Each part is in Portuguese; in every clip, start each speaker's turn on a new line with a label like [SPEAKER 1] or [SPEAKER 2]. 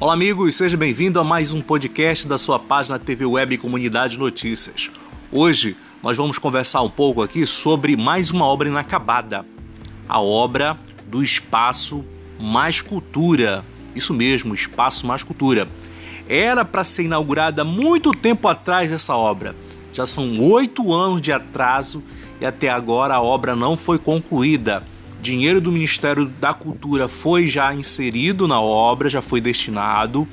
[SPEAKER 1] Olá, amigos, seja bem-vindo a mais um podcast da sua página TV Web Comunidade Notícias. Hoje nós vamos conversar um pouco aqui sobre mais uma obra inacabada, a obra do Espaço Mais Cultura. Isso mesmo, Espaço Mais Cultura. Era para ser inaugurada muito tempo atrás essa obra. Já são oito anos de atraso e até agora a obra não foi concluída dinheiro do Ministério da Cultura foi já inserido na obra, já foi destinado.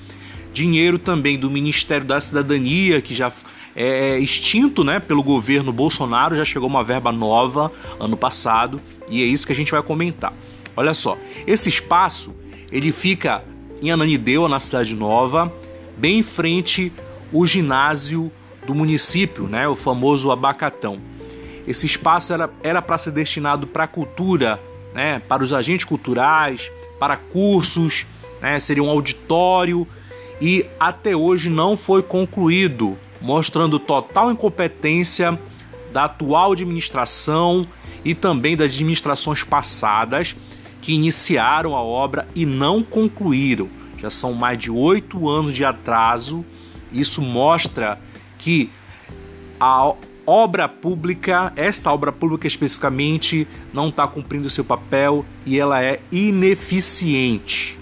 [SPEAKER 1] Dinheiro também do Ministério da Cidadania, que já é, é extinto né, pelo governo Bolsonaro, já chegou uma verba nova ano passado, e é isso que a gente vai comentar. Olha só, esse espaço ele fica em Ananindeua, na Cidade Nova, bem em frente o ginásio do município, né, o famoso Abacatão. Esse espaço era para ser destinado para cultura né, para os agentes culturais, para cursos, né, seria um auditório e até hoje não foi concluído, mostrando total incompetência da atual administração e também das administrações passadas que iniciaram a obra e não concluíram. Já são mais de oito anos de atraso. Isso mostra que a obra pública, esta obra pública especificamente, não está cumprindo seu papel e ela é ineficiente.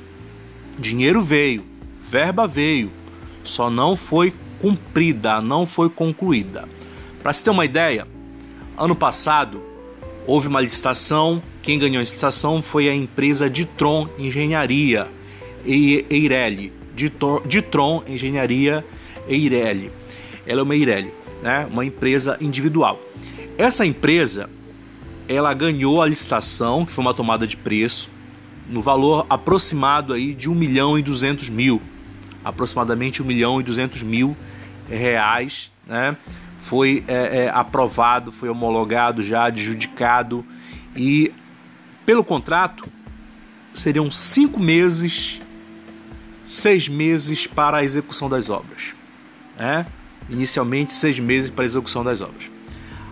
[SPEAKER 1] Dinheiro veio, verba veio, só não foi cumprida, não foi concluída. Para se ter uma ideia, ano passado houve uma licitação, quem ganhou a licitação foi a empresa Ditron Engenharia Eireli. Ditron Engenharia Eireli. Ela é uma Eireli né, uma empresa individual. Essa empresa ela ganhou a licitação, que foi uma tomada de preço, no valor aproximado aí de 1 milhão e 200 mil, aproximadamente 1 milhão e 200 mil reais, né? Foi é, é, aprovado, foi homologado já, adjudicado e pelo contrato seriam cinco meses, seis meses para a execução das obras, né? Inicialmente seis meses para execução das obras.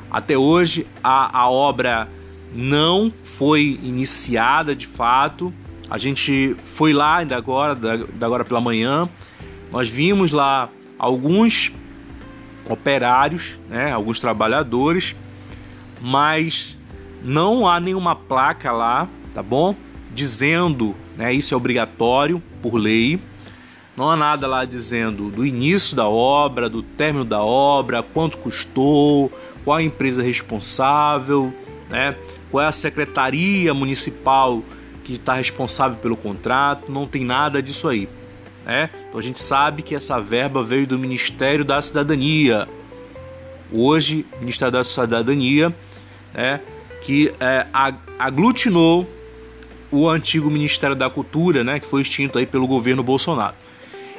[SPEAKER 1] Até hoje, a, a obra não foi iniciada de fato. A gente foi lá ainda agora, da, da agora pela manhã. Nós vimos lá alguns operários, né, alguns trabalhadores, mas não há nenhuma placa lá, tá bom? Dizendo, né, isso é obrigatório por lei, não há nada lá dizendo do início da obra, do término da obra, quanto custou, qual a empresa responsável, né? qual é a secretaria municipal que está responsável pelo contrato, não tem nada disso aí. Né? Então a gente sabe que essa verba veio do Ministério da Cidadania. Hoje, Ministério da Cidadania, né, que é, aglutinou o antigo Ministério da Cultura, né, que foi extinto aí pelo governo Bolsonaro.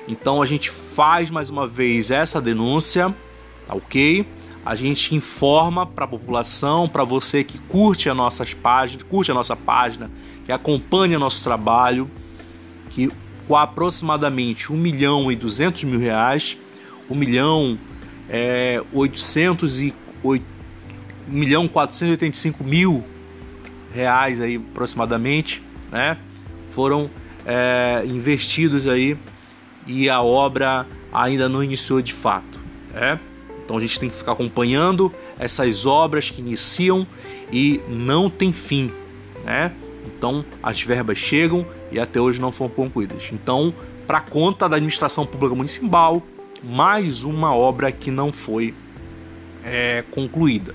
[SPEAKER 1] Então a gente faz mais uma vez essa denúncia, tá ok? A gente informa para a população, para você que curte as nossas páginas, curte a nossa página, que acompanha nosso trabalho, que com aproximadamente 1 milhão e 200 mil reais, 1 milhão é, 800 e 8, 1 milhão 485 mil reais aí aproximadamente, né? Foram é, investidos aí e a obra ainda não iniciou de fato. Né? Então a gente tem que ficar acompanhando essas obras que iniciam e não tem fim. Né? Então as verbas chegam e até hoje não foram concluídas. Então, para conta da administração pública municipal, mais uma obra que não foi é, concluída.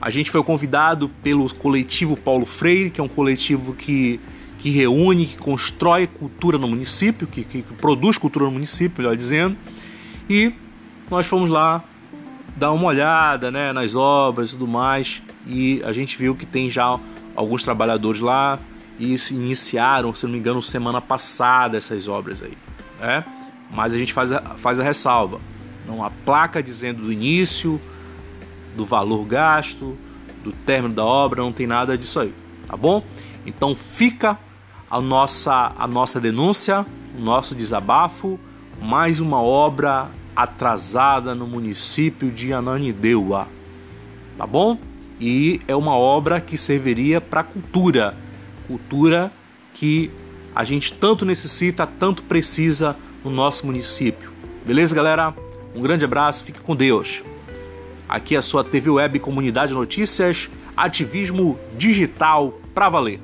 [SPEAKER 1] A gente foi convidado pelo coletivo Paulo Freire, que é um coletivo que que reúne, que constrói cultura no município, que, que, que produz cultura no município, melhor dizendo. E nós fomos lá dar uma olhada né, nas obras e tudo mais. E a gente viu que tem já alguns trabalhadores lá e se iniciaram, se não me engano, semana passada essas obras aí. Né? Mas a gente faz a, faz a ressalva. Não há placa dizendo do início, do valor gasto, do término da obra, não tem nada disso aí, tá bom? Então fica a nossa, a nossa denúncia, o nosso desabafo, mais uma obra atrasada no município de Ananindeua. Tá bom? E é uma obra que serviria para cultura, cultura que a gente tanto necessita, tanto precisa no nosso município. Beleza, galera? Um grande abraço, fique com Deus. Aqui é a sua TV Web Comunidade Notícias, ativismo digital para valer.